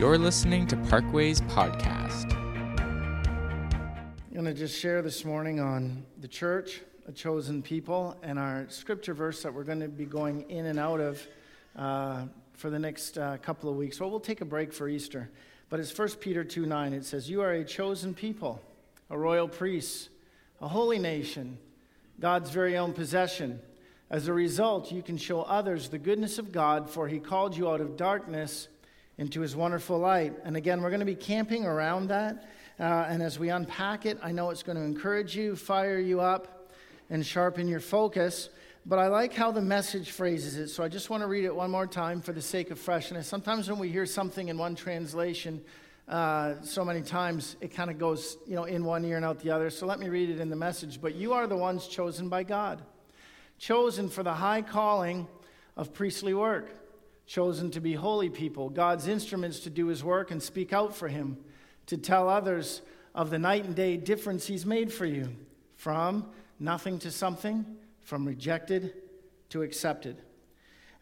You're listening to Parkways Podcast. I'm going to just share this morning on the church, a chosen people, and our scripture verse that we're going to be going in and out of uh, for the next uh, couple of weeks. Well, we'll take a break for Easter, but it's 1 Peter 2 9. It says, You are a chosen people, a royal priest, a holy nation, God's very own possession. As a result, you can show others the goodness of God, for he called you out of darkness into his wonderful light. And again, we're going to be camping around that. Uh, and as we unpack it, I know it's going to encourage you, fire you up, and sharpen your focus. But I like how the message phrases it, so I just want to read it one more time for the sake of freshness. Sometimes when we hear something in one translation, uh, so many times it kind of goes, you know, in one ear and out the other. So let me read it in the message. But you are the ones chosen by God, chosen for the high calling of priestly work chosen to be holy people, God's instruments to do his work and speak out for him, to tell others of the night and day difference he's made for you from nothing to something, from rejected to accepted.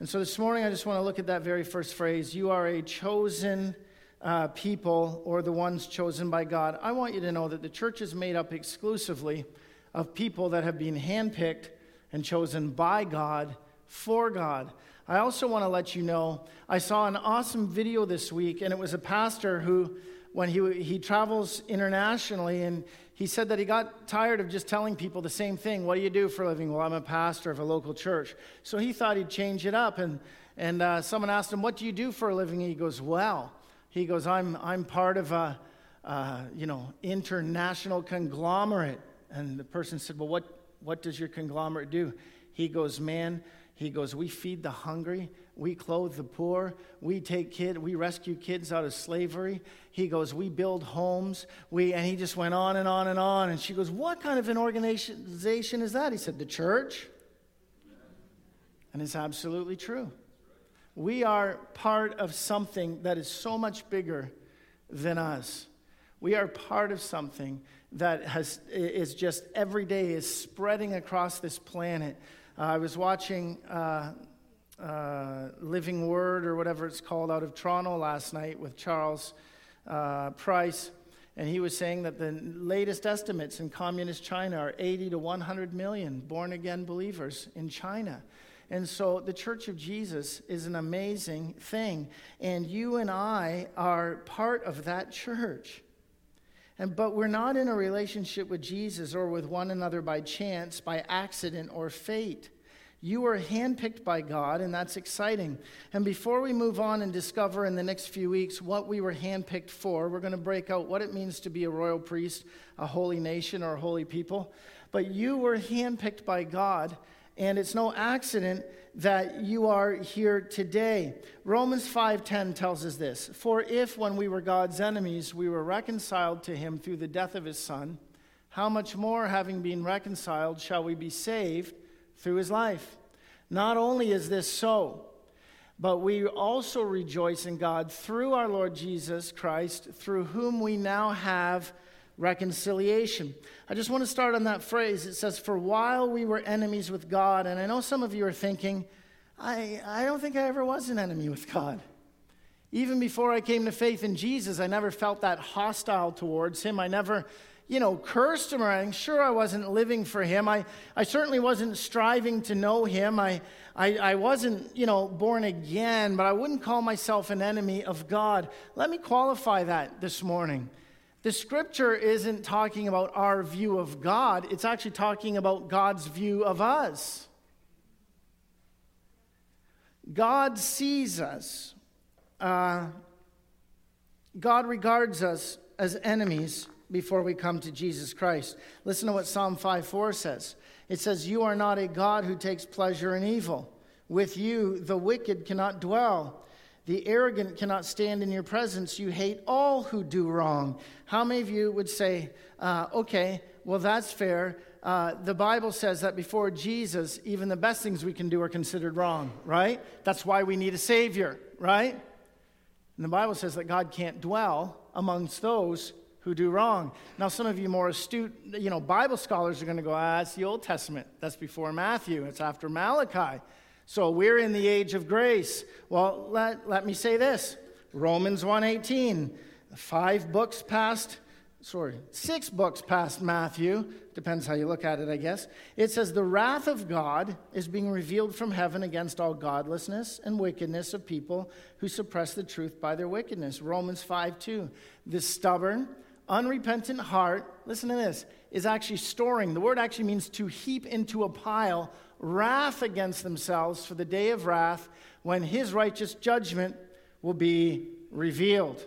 And so this morning, I just want to look at that very first phrase you are a chosen uh, people or the ones chosen by God. I want you to know that the church is made up exclusively of people that have been handpicked and chosen by God for God. I also want to let you know I saw an awesome video this week, and it was a pastor who, when he, he travels internationally, and he said that he got tired of just telling people the same thing. What do you do for a living? Well, I'm a pastor of a local church. So he thought he'd change it up, and, and uh, someone asked him, What do you do for a living? And he goes, Well, he goes, I'm, I'm part of a, you know, international conglomerate. And the person said, Well, what, what does your conglomerate do? He goes, Man, he goes, We feed the hungry, we clothe the poor, we take kids, we rescue kids out of slavery. He goes, We build homes. We, and he just went on and on and on. And she goes, What kind of an organization is that? He said, The church. And it's absolutely true. We are part of something that is so much bigger than us. We are part of something that has, is just every day is spreading across this planet uh, I was watching uh, uh, Living Word or whatever it's called out of Toronto last night with Charles uh, Price, and he was saying that the latest estimates in communist China are 80 to 100 million born again believers in China. And so the Church of Jesus is an amazing thing. And you and I are part of that church. And, but we're not in a relationship with Jesus or with one another by chance, by accident, or fate. You are handpicked by God, and that's exciting. And before we move on and discover in the next few weeks what we were handpicked for, we're going to break out what it means to be a royal priest, a holy nation, or a holy people. But you were handpicked by God, and it's no accident that you are here today. Romans 5:10 tells us this, "For if when we were God's enemies we were reconciled to him through the death of his son, how much more having been reconciled shall we be saved through his life?" Not only is this so, but we also rejoice in God through our Lord Jesus Christ, through whom we now have reconciliation. I just want to start on that phrase. It says, For while we were enemies with God, and I know some of you are thinking, I, I don't think I ever was an enemy with God. Even before I came to faith in Jesus, I never felt that hostile towards Him. I never, you know, cursed Him or I'm Sure, I wasn't living for Him. I, I certainly wasn't striving to know Him. I, I, I wasn't, you know, born again, but I wouldn't call myself an enemy of God. Let me qualify that this morning. The scripture isn't talking about our view of God, it's actually talking about God's view of us. God sees us, uh, God regards us as enemies before we come to Jesus Christ. Listen to what Psalm 5 4 says. It says, You are not a God who takes pleasure in evil. With you, the wicked cannot dwell. The arrogant cannot stand in your presence. You hate all who do wrong. How many of you would say, uh, okay, well, that's fair. Uh, the Bible says that before Jesus, even the best things we can do are considered wrong, right? That's why we need a Savior, right? And the Bible says that God can't dwell amongst those who do wrong. Now, some of you more astute, you know, Bible scholars are going to go, ah, that's the Old Testament. That's before Matthew. It's after Malachi. So we're in the age of grace. Well, let, let me say this Romans 1:18, five books past sorry, six books past Matthew, depends how you look at it, I guess. It says, The wrath of God is being revealed from heaven against all godlessness and wickedness of people who suppress the truth by their wickedness. Romans 5 2. The stubborn, unrepentant heart, listen to this, is actually storing. The word actually means to heap into a pile wrath against themselves for the day of wrath when his righteous judgment will be revealed.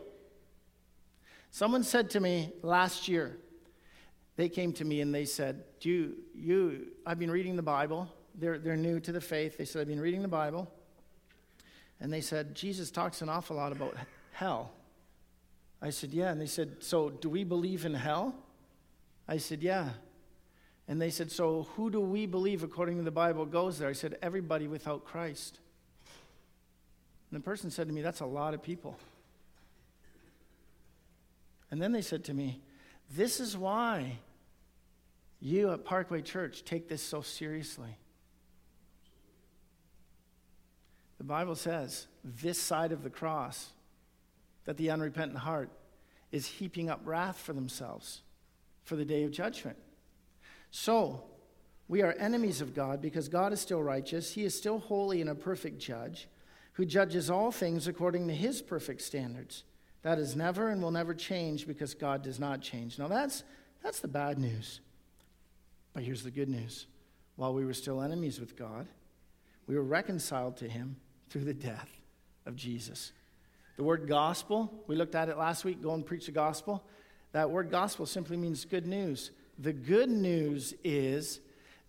Someone said to me last year, they came to me and they said, Do you, you I've been reading the Bible. They're, they're new to the faith. They said, I've been reading the Bible. And they said, Jesus talks an awful lot about hell. I said, Yeah. And they said, So do we believe in hell? I said, Yeah. And they said, So who do we believe according to the Bible goes there? I said, Everybody without Christ. And the person said to me, That's a lot of people. And then they said to me, This is why you at Parkway Church take this so seriously. The Bible says this side of the cross that the unrepentant heart is heaping up wrath for themselves for the day of judgment. So, we are enemies of God because God is still righteous. He is still holy and a perfect judge who judges all things according to his perfect standards. That is never and will never change because God does not change. Now, that's, that's the bad news. But here's the good news. While we were still enemies with God, we were reconciled to Him through the death of Jesus. The word gospel, we looked at it last week, go and preach the gospel. That word gospel simply means good news. The good news is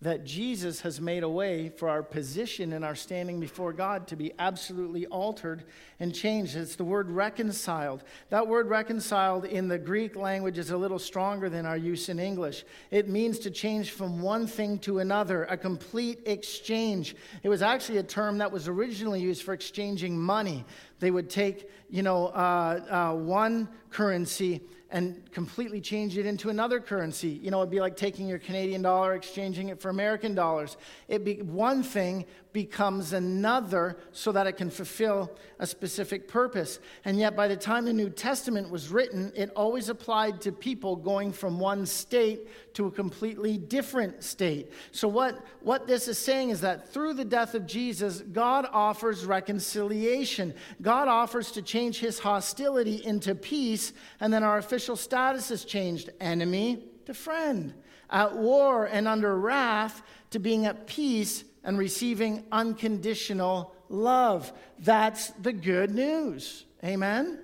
that Jesus has made a way for our position and our standing before God to be absolutely altered and changed. It's the word reconciled. That word reconciled in the Greek language is a little stronger than our use in English. It means to change from one thing to another, a complete exchange. It was actually a term that was originally used for exchanging money. They would take, you know, uh, uh, one currency and completely change it into another currency. You know, it'd be like taking your Canadian dollar, exchanging it for American dollars. It be, one thing becomes another so that it can fulfill a specific purpose. And yet, by the time the New Testament was written, it always applied to people going from one state to a completely different state. So, what, what this is saying is that through the death of Jesus, God offers reconciliation. God offers to change his hostility into peace, and then our official status has changed enemy to friend, at war and under wrath to being at peace and receiving unconditional love. That's the good news. Amen?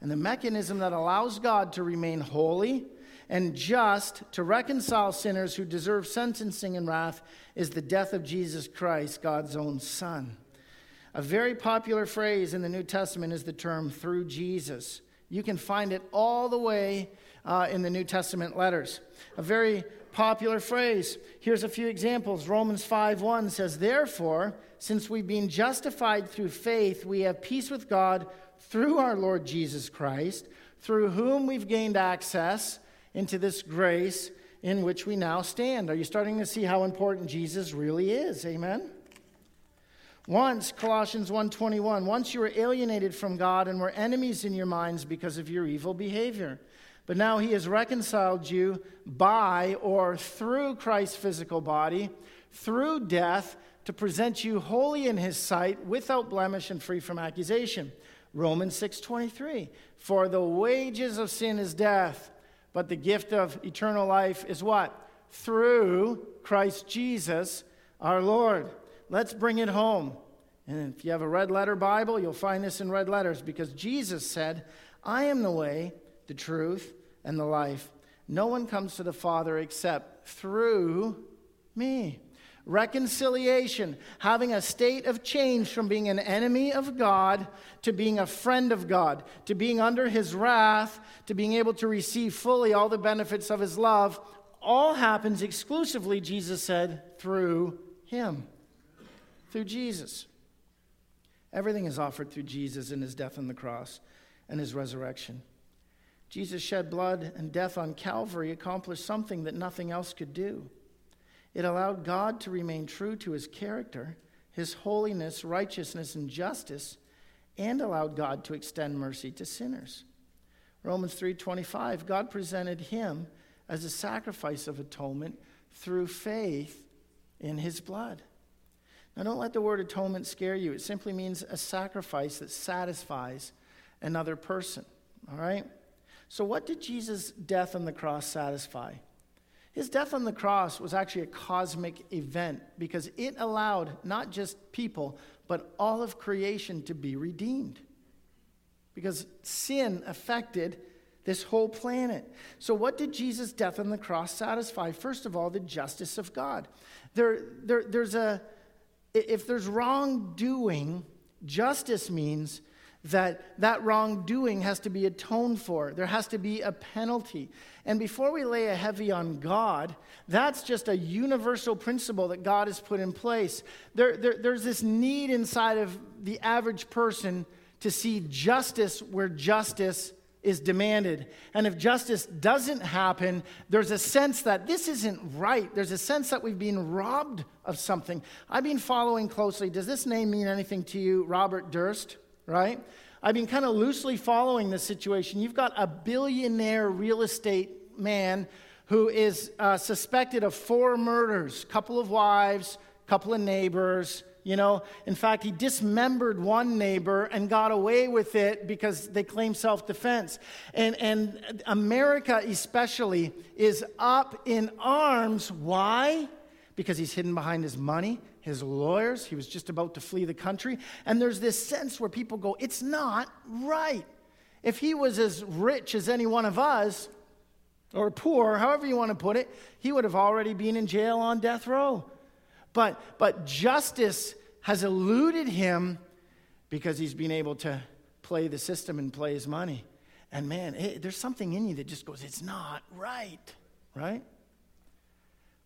And the mechanism that allows God to remain holy and just to reconcile sinners who deserve sentencing and wrath is the death of Jesus Christ, God's own Son. A very popular phrase in the New Testament is the term through Jesus. You can find it all the way uh, in the New Testament letters. A very popular phrase. Here's a few examples. Romans 5:1 says, "Therefore, since we've been justified through faith, we have peace with God through our Lord Jesus Christ, through whom we've gained access into this grace in which we now stand." Are you starting to see how important Jesus really is? Amen. Once Colossians 1:21, once you were alienated from God and were enemies in your minds because of your evil behavior. But now he has reconciled you by or through Christ's physical body, through death, to present you holy in his sight, without blemish and free from accusation. Romans 6:23. For the wages of sin is death, but the gift of eternal life is what? Through Christ Jesus our Lord. Let's bring it home. And if you have a red letter Bible, you'll find this in red letters because Jesus said, I am the way, the truth, and the life. No one comes to the Father except through me. Reconciliation, having a state of change from being an enemy of God to being a friend of God, to being under his wrath, to being able to receive fully all the benefits of his love, all happens exclusively, Jesus said, through him. Through Jesus. Everything is offered through Jesus in his death on the cross and his resurrection. Jesus shed blood and death on Calvary accomplished something that nothing else could do. It allowed God to remain true to his character, his holiness, righteousness, and justice, and allowed God to extend mercy to sinners. Romans 3:25 God presented him as a sacrifice of atonement through faith in his blood. Now don't let the word atonement scare you. It simply means a sacrifice that satisfies another person, all right? So what did Jesus' death on the cross satisfy? His death on the cross was actually a cosmic event because it allowed not just people, but all of creation to be redeemed. Because sin affected this whole planet. So, what did Jesus' death on the cross satisfy? First of all, the justice of God. There, there, there's a, if there's wrongdoing, justice means that that wrongdoing has to be atoned for. There has to be a penalty. And before we lay a heavy on God, that's just a universal principle that God has put in place. There, there, there's this need inside of the average person to see justice where justice is demanded. And if justice doesn't happen, there's a sense that this isn't right. There's a sense that we've been robbed of something. I've been following closely. Does this name mean anything to you? Robert Durst, right? I've been kind of loosely following this situation. You've got a billionaire real estate man who is uh, suspected of four murders, couple of wives, couple of neighbors, you know, in fact, he dismembered one neighbor and got away with it because they claim self defense. And, and America, especially, is up in arms. Why? Because he's hidden behind his money, his lawyers. He was just about to flee the country. And there's this sense where people go, it's not right. If he was as rich as any one of us, or poor, however you want to put it, he would have already been in jail on death row. But, but justice has eluded him because he's been able to play the system and play his money. And man, it, there's something in you that just goes, it's not right, right?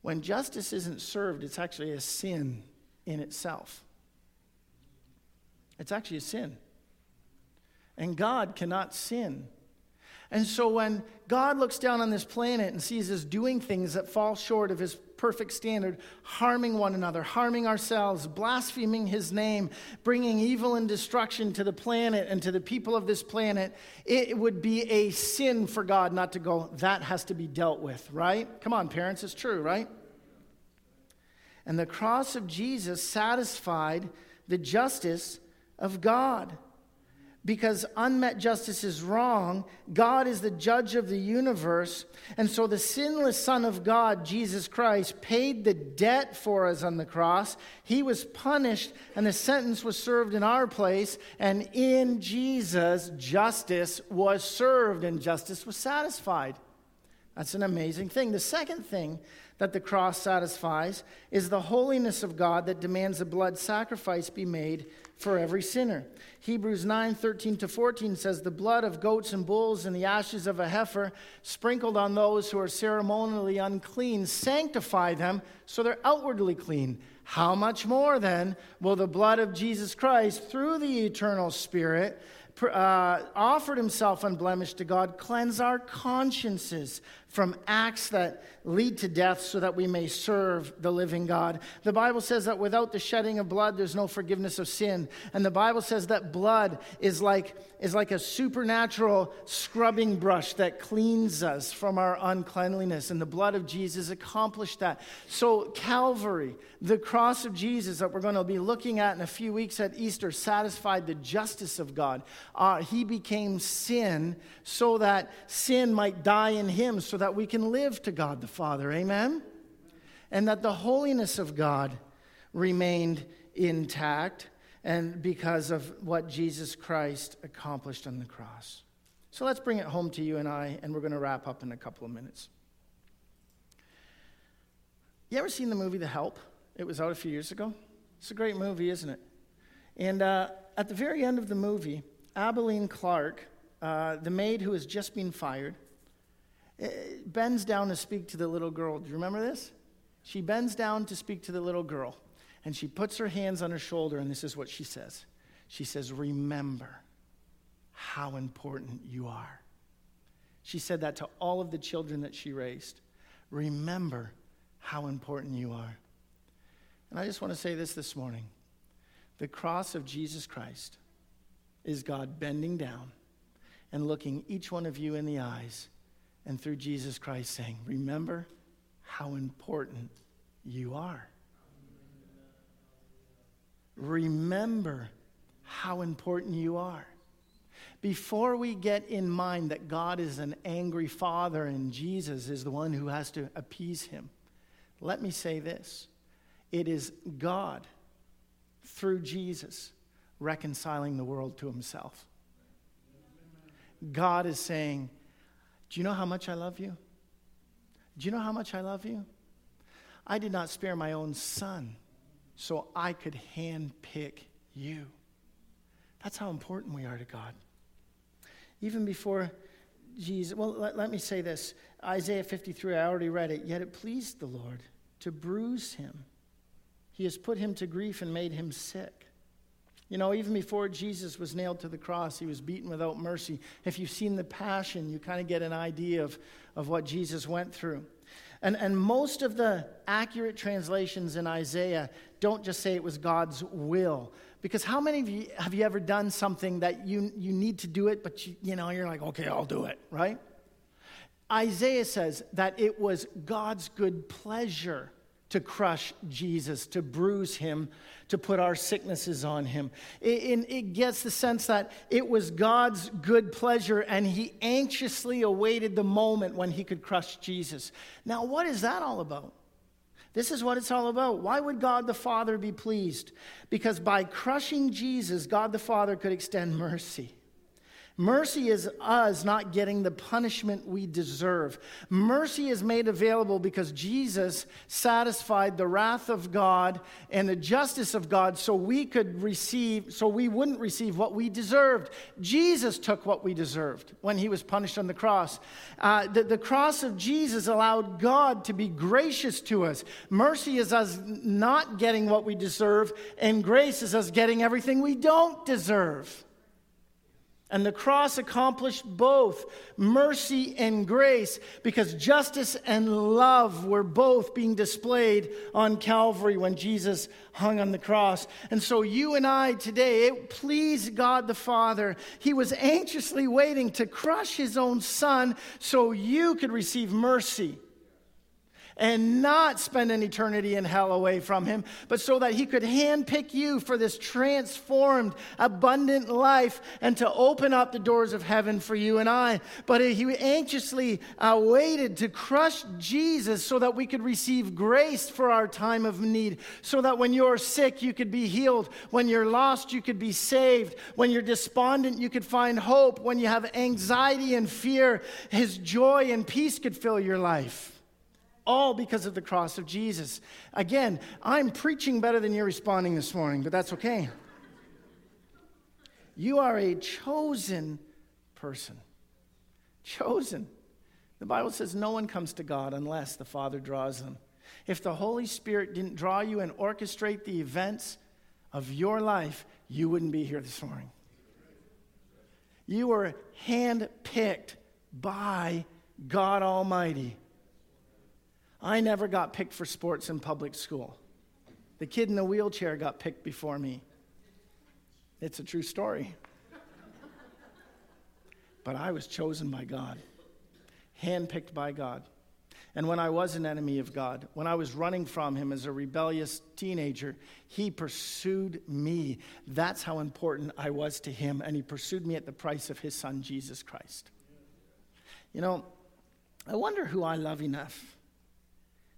When justice isn't served, it's actually a sin in itself. It's actually a sin. And God cannot sin. And so when God looks down on this planet and sees us doing things that fall short of his perfect standard, harming one another, harming ourselves, blaspheming his name, bringing evil and destruction to the planet and to the people of this planet, it would be a sin for God not to go, that has to be dealt with, right? Come on, parents, it's true, right? And the cross of Jesus satisfied the justice of God because unmet justice is wrong. God is the judge of the universe. And so the sinless Son of God, Jesus Christ, paid the debt for us on the cross. He was punished, and the sentence was served in our place. And in Jesus, justice was served and justice was satisfied. That's an amazing thing. The second thing that the cross satisfies is the holiness of God that demands a blood sacrifice be made for every sinner. Hebrews 9 13 to 14 says, The blood of goats and bulls and the ashes of a heifer sprinkled on those who are ceremonially unclean sanctify them so they're outwardly clean. How much more then will the blood of Jesus Christ, through the eternal Spirit, uh, offered himself unblemished to God, cleanse our consciences from acts that lead to death so that we may serve the living God. The Bible says that without the shedding of blood, there's no forgiveness of sin. And the Bible says that blood is like, is like a supernatural scrubbing brush that cleans us from our uncleanliness. And the blood of Jesus accomplished that. So, Calvary, the cross of Jesus that we're going to be looking at in a few weeks at Easter, satisfied the justice of God. Uh, he became sin so that sin might die in him, so that we can live to God the Father. Amen? And that the holiness of God remained intact and because of what Jesus Christ accomplished on the cross. So let's bring it home to you and I, and we're going to wrap up in a couple of minutes. You ever seen the movie The Help? It was out a few years ago. It's a great movie, isn't it? And uh, at the very end of the movie, Aibileen Clark, uh, the maid who has just been fired, Eh, bends down to speak to the little girl. Do you remember this? She bends down to speak to the little girl, and she puts her hands on her shoulder, and this is what she says. She says, Remember how important you are. She said that to all of the children that she raised. Remember how important you are. And I just want to say this this morning the cross of Jesus Christ is God bending down and looking each one of you in the eyes and through Jesus Christ saying, Remember how important you are. Remember how important you are. Before we get in mind that God is an angry father and Jesus is the one who has to appease him, let me say this it is God through Jesus reconciling the world to himself. God is saying, Do you know how much I love you? Do you know how much I love you? I did not spare my own son so I could handpick you. That's how important we are to God. Even before Jesus, well, let, let me say this Isaiah 53, I already read it. Yet it pleased the Lord to bruise him, He has put him to grief and made him sick. You know, even before Jesus was nailed to the cross, he was beaten without mercy. If you've seen the Passion, you kind of get an idea of, of what Jesus went through. And, and most of the accurate translations in Isaiah don't just say it was God's will. Because how many of you have you ever done something that you, you need to do it, but you, you know, you're like, okay, I'll do it, right? Isaiah says that it was God's good pleasure to crush Jesus, to bruise him, to put our sicknesses on him. It, it, gets the sense that it was God's good pleasure and he anxiously awaited the moment when he could crush Jesus. Now, what is that all about? This is what it's all about. Why would God the Father be pleased? Because by crushing Jesus, God the Father could extend mercy. Mercy is us not getting the punishment we deserve. Mercy is made available because Jesus satisfied the wrath of God and the justice of God so we could receive, so we wouldn't receive what we deserved. Jesus took what we deserved when he was punished on the cross. Uh, the, the cross of Jesus allowed God to be gracious to us. Mercy is us not getting what we deserve, and grace is us getting everything we don't deserve. And the cross accomplished both mercy and grace because justice and love were both being displayed on Calvary when Jesus hung on the cross. And so, you and I today, it pleased God the Father. He was anxiously waiting to crush his own son so you could receive mercy and not spend an eternity in hell away from him, but so that he could handpick you for this transformed, abundant life and to open up the doors of heaven for you and I. But he anxiously uh, waited to crush Jesus so that we could receive grace for our time of need, so that when you're sick, you could be healed. When you're lost, you could be saved. When you're despondent, you could find hope. When you have anxiety and fear, his joy and peace could fill your life all because of the cross of Jesus. Again, I'm preaching better than you're responding this morning, but that's okay. You are a chosen person. Chosen. The Bible says no one comes to God unless the Father draws them. If the Holy Spirit didn't draw you and orchestrate the events of your life, you wouldn't be here this morning. You were handpicked by God Almighty I never got picked for sports in public school. The kid in the wheelchair got picked before me. It's a true story. but I was chosen by God, handpicked by God. And when I was an enemy of God, when I was running from Him as a rebellious teenager, He pursued me. That's how important I was to Him, and He pursued me at the price of His Son, Jesus Christ. You know, I wonder who I love enough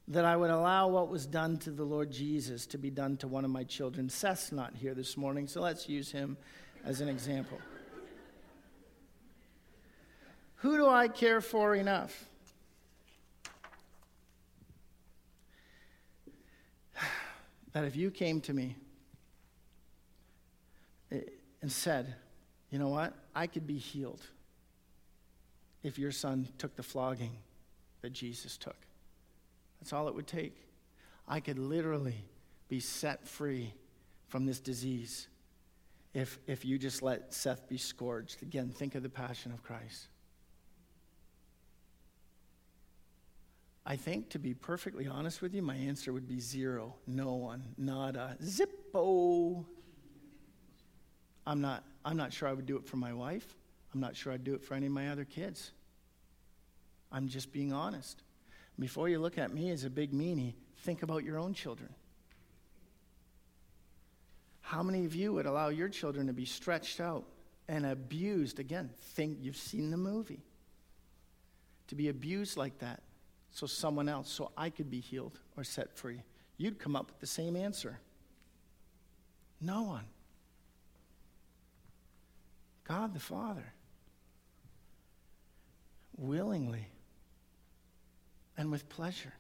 that I would allow what was done to the Lord Jesus to be done to one of my children. Seth's not here this morning, so let's use him as an example. Who do I care for enough? That if you came to me eh, and said, you know what, I could be healed if your son took the flogging that Jesus took. That's all it would take. I could literally be set free from this disease if, if you just let Seth be scourged. Again, think of the passion of Christ. I think, to be perfectly honest with you, my answer would be zero. No one. Not a zippo. I'm not, I'm not sure I would do it for my wife. I'm not sure I'd do it for any of my other kids. I'm just being honest. Before you look at me as a big meanie, think about your own children. How many of you would allow your children to be stretched out and abused? Again, think you've seen the movie. To be abused like that, so someone else, so I could be healed or set free. You'd come up with the same answer. No one. God the Father willingly and with pleasure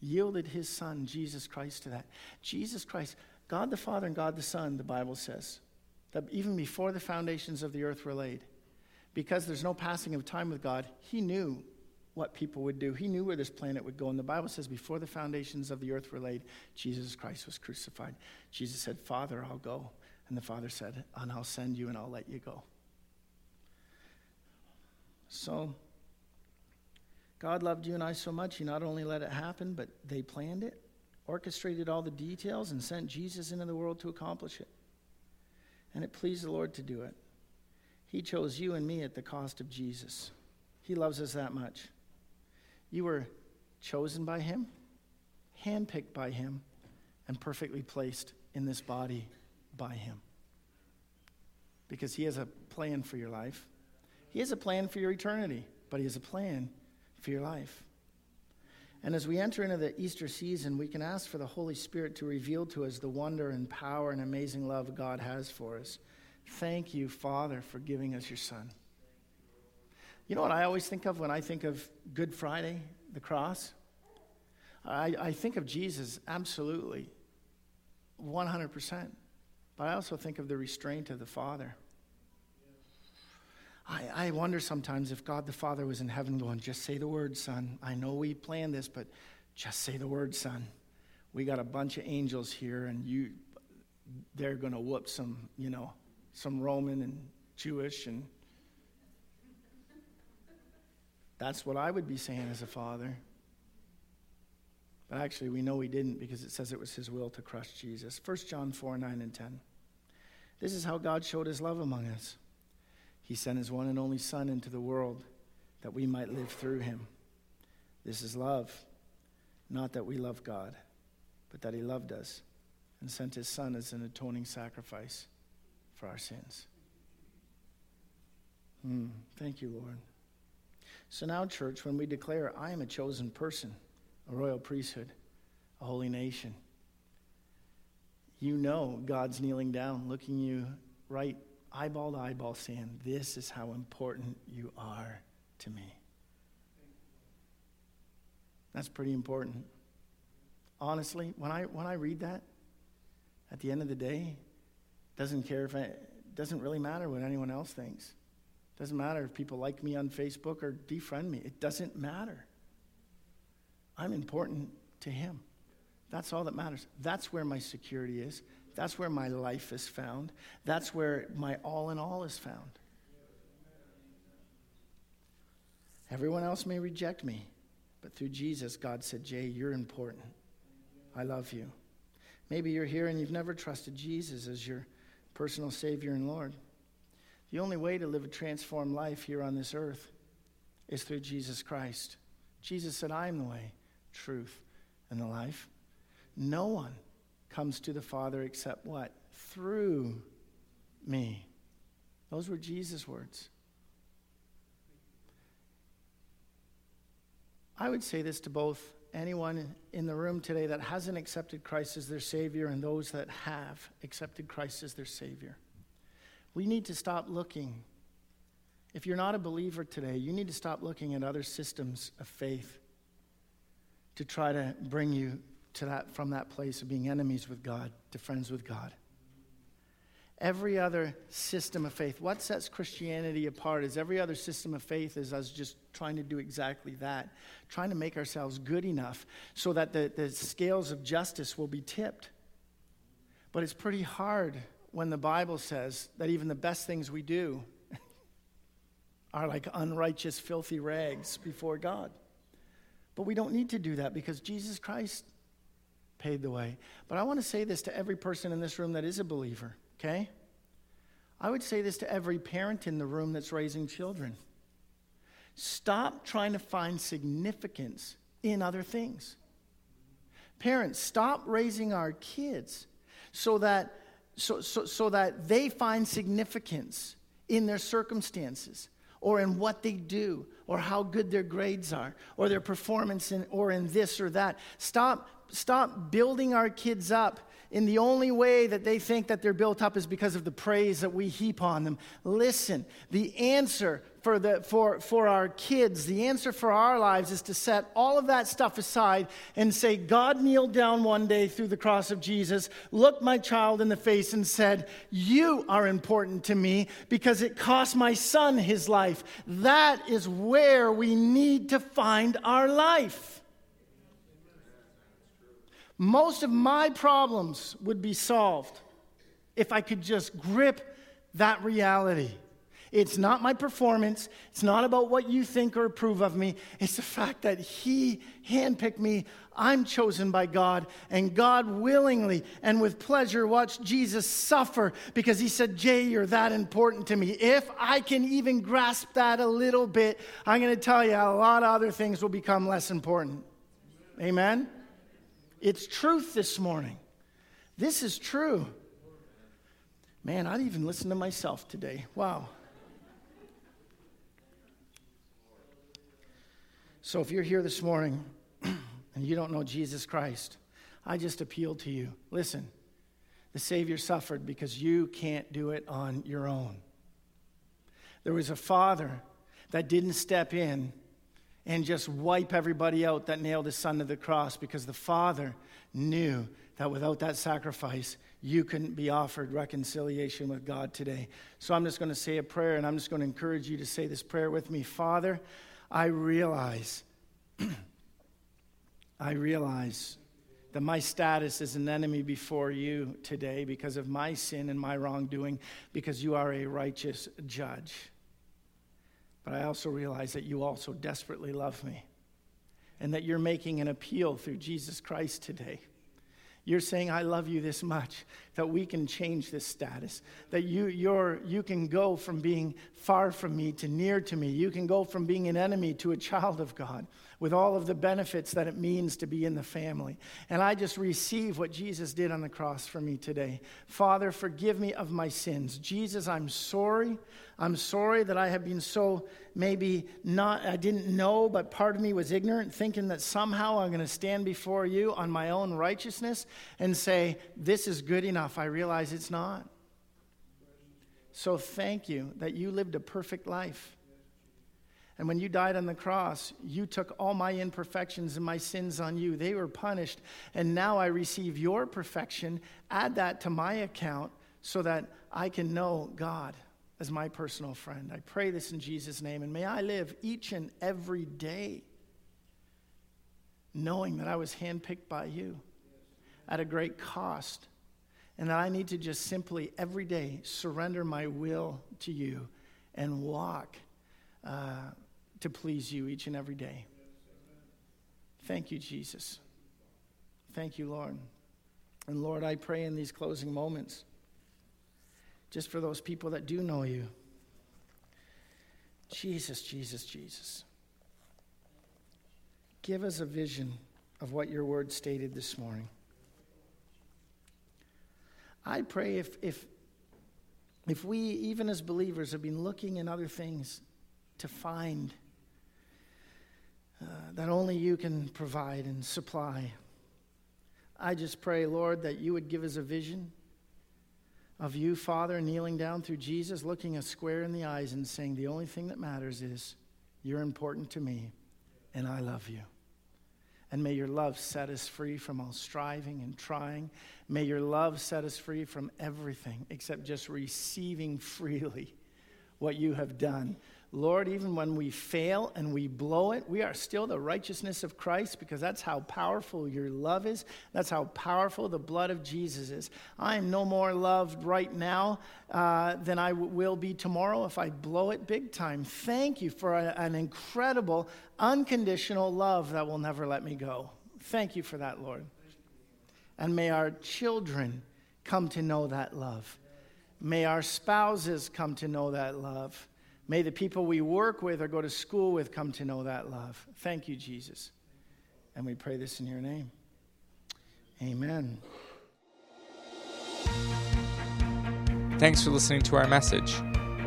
yielded his son, Jesus Christ, to that. Jesus Christ, God the Father and God the Son, the Bible says, that even before the foundations of the earth were laid, because there's no passing of time with God, he knew what people would do. He knew where this planet would go. And the Bible says, before the foundations of the earth were laid, Jesus Christ was crucified. Jesus said, Father, I'll go. And the Father said, And I'll send you and I'll let you go. So, God loved you and I so much, He not only let it happen, but they planned it, orchestrated all the details, and sent Jesus into the world to accomplish it. And it pleased the Lord to do it. He chose you and me at the cost of Jesus. He loves us that much. You were chosen by Him, handpicked by Him, and perfectly placed in this body by Him. Because He has a plan for your life. He has a plan for your eternity, but He has a plan for your life. And as we enter into the Easter season, we can ask for the Holy Spirit to reveal to us the wonder and power and amazing love God has for us. Thank you, Father, for giving us your Son. You know what I always think of when I think of Good Friday, the cross? I, I think of Jesus, absolutely, 100%. But I also think of the restraint of the Father. I, I wonder sometimes if God the Father was in heaven going, just say the word, son. I know we planned this, but just say the word, son. We got a bunch of angels here, and you, they're going to whoop some, you know, some Roman and Jewish and that's what I would be saying as a father. But actually, we know he didn't because it says it was his will to crush Jesus. 1 John 4 9 and 10. This is how God showed his love among us. He sent his one and only Son into the world that we might live through him. This is love, not that we love God, but that he loved us and sent his Son as an atoning sacrifice for our sins. Mm, thank you, Lord. So now, church, when we declare, I am a chosen person, a royal priesthood, a holy nation, you know God's kneeling down, looking you right eyeball to eyeball, saying, This is how important you are to me. That's pretty important. Honestly, when I, when I read that, at the end of the day, doesn't care if it doesn't really matter what anyone else thinks. Doesn't matter if people like me on Facebook or defriend me. It doesn't matter. I'm important to Him. That's all that matters. That's where my security is. That's where my life is found. That's where my all in all is found. Everyone else may reject me, but through Jesus, God said, Jay, you're important. I love you. Maybe you're here and you've never trusted Jesus as your personal Savior and Lord. The only way to live a transformed life here on this earth is through Jesus Christ. Jesus said, I am the way, truth, and the life. No one comes to the Father except what? Through me. Those were Jesus' words. I would say this to both anyone in the room today that hasn't accepted Christ as their Savior and those that have accepted Christ as their Savior. We need to stop looking. If you're not a believer today, you need to stop looking at other systems of faith to try to bring you to that from that place of being enemies with God to friends with God. Every other system of faith, what sets Christianity apart is every other system of faith is us just trying to do exactly that, trying to make ourselves good enough so that the, the scales of justice will be tipped. But it's pretty hard when the Bible says that even the best things we do are like unrighteous, filthy rags before God. But we don't need to do that because Jesus Christ paid the way. But I want to say this to every person in this room that is a believer, okay? I would say this to every parent in the room that's raising children. Stop trying to find significance in other things. Parents, stop raising our kids so that, so, so, so that they find significance in their circumstances or in what they do or how good their grades are or their performance in, or in this or that. Stop, stop building our kids up in the only way that they think that they're built up is because of the praise that we heap on them. Listen, the answer for, the, for, for our kids, the answer for our lives is to set all of that stuff aside and say, God kneeled down one day through the cross of Jesus, looked my child in the face, and said, You are important to me because it cost my son his life. That is where we need to find our life. Most of my problems would be solved if I could just grip that reality. It's not my performance. It's not about what you think or approve of me. It's the fact that He handpicked me. I'm chosen by God, and God willingly and with pleasure watched Jesus suffer because He said, Jay, you're that important to me. If I can even grasp that a little bit, I'm going to tell you a lot of other things will become less important. Amen? It's truth this morning. This is true. Man, I'd even listen to myself today. Wow. So if you're here this morning and you don't know Jesus Christ, I just appeal to you. Listen, the Savior suffered because you can't do it on your own. There was a father that didn't step in and just wipe everybody out that nailed his son to the cross because the Father knew that without that sacrifice, you couldn't be offered reconciliation with God today. So I'm just going to say a prayer and I'm just going to encourage you to say this prayer with me. Father, I realize, I realize that my status is an enemy before you today because of my sin and my wrongdoing, because you are a righteous judge. But I also realize that you also desperately love me and that you're making an appeal through Jesus Christ today. You're saying, I love you this much, that we can change this status, that you, you're, you can go from being far from me to near to me. You can go from being an enemy to a child of God with all of the benefits that it means to be in the family. And I just receive what Jesus did on the cross for me today. Father, forgive me of my sins. Jesus, I'm sorry. I'm sorry that I have been so maybe not, I didn't know, but part of me was ignorant, thinking that somehow I'm going to stand before you on my own righteousness and say, This is good enough. I realize it's not. So thank you that you lived a perfect life. And when you died on the cross, you took all my imperfections and my sins on you. They were punished. And now I receive your perfection. Add that to my account so that I can know God as my personal friend. I pray this in Jesus' name. And may I live each and every day knowing that I was handpicked by you at a great cost. And that I need to just simply every day surrender my will to you and walk. Uh, to please you each and every day. Thank you, Jesus. Thank you, Lord. And Lord, I pray in these closing moments, just for those people that do know you. Jesus, Jesus, Jesus. Give us a vision of what your word stated this morning. I pray if, if, if we, even as believers, have been looking in other things to find uh, that only you can provide and supply. I just pray, Lord, that you would give us a vision of you, Father, kneeling down through Jesus, looking us square in the eyes and saying, The only thing that matters is you're important to me and I love you. And may your love set us free from all striving and trying. May your love set us free from everything except just receiving freely what you have done Lord, even when we fail and we blow it, we are still the righteousness of Christ because that's how powerful your love is. That's how powerful the blood of Jesus is. I am no more loved right now uh, than I w- will be tomorrow if I blow it big time. Thank you for a, an incredible, unconditional love that will never let me go. Thank you for that, Lord. And may our children come to know that love. May our spouses come to know that love. May the people we work with or go to school with come to know that love. Thank you, Jesus. And we pray this in your name. Amen. Thanks for listening to our message.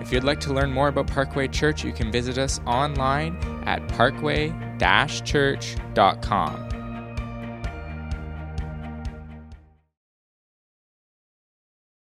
If you'd like to learn more about Parkway Church, you can visit us online at parkway church.com.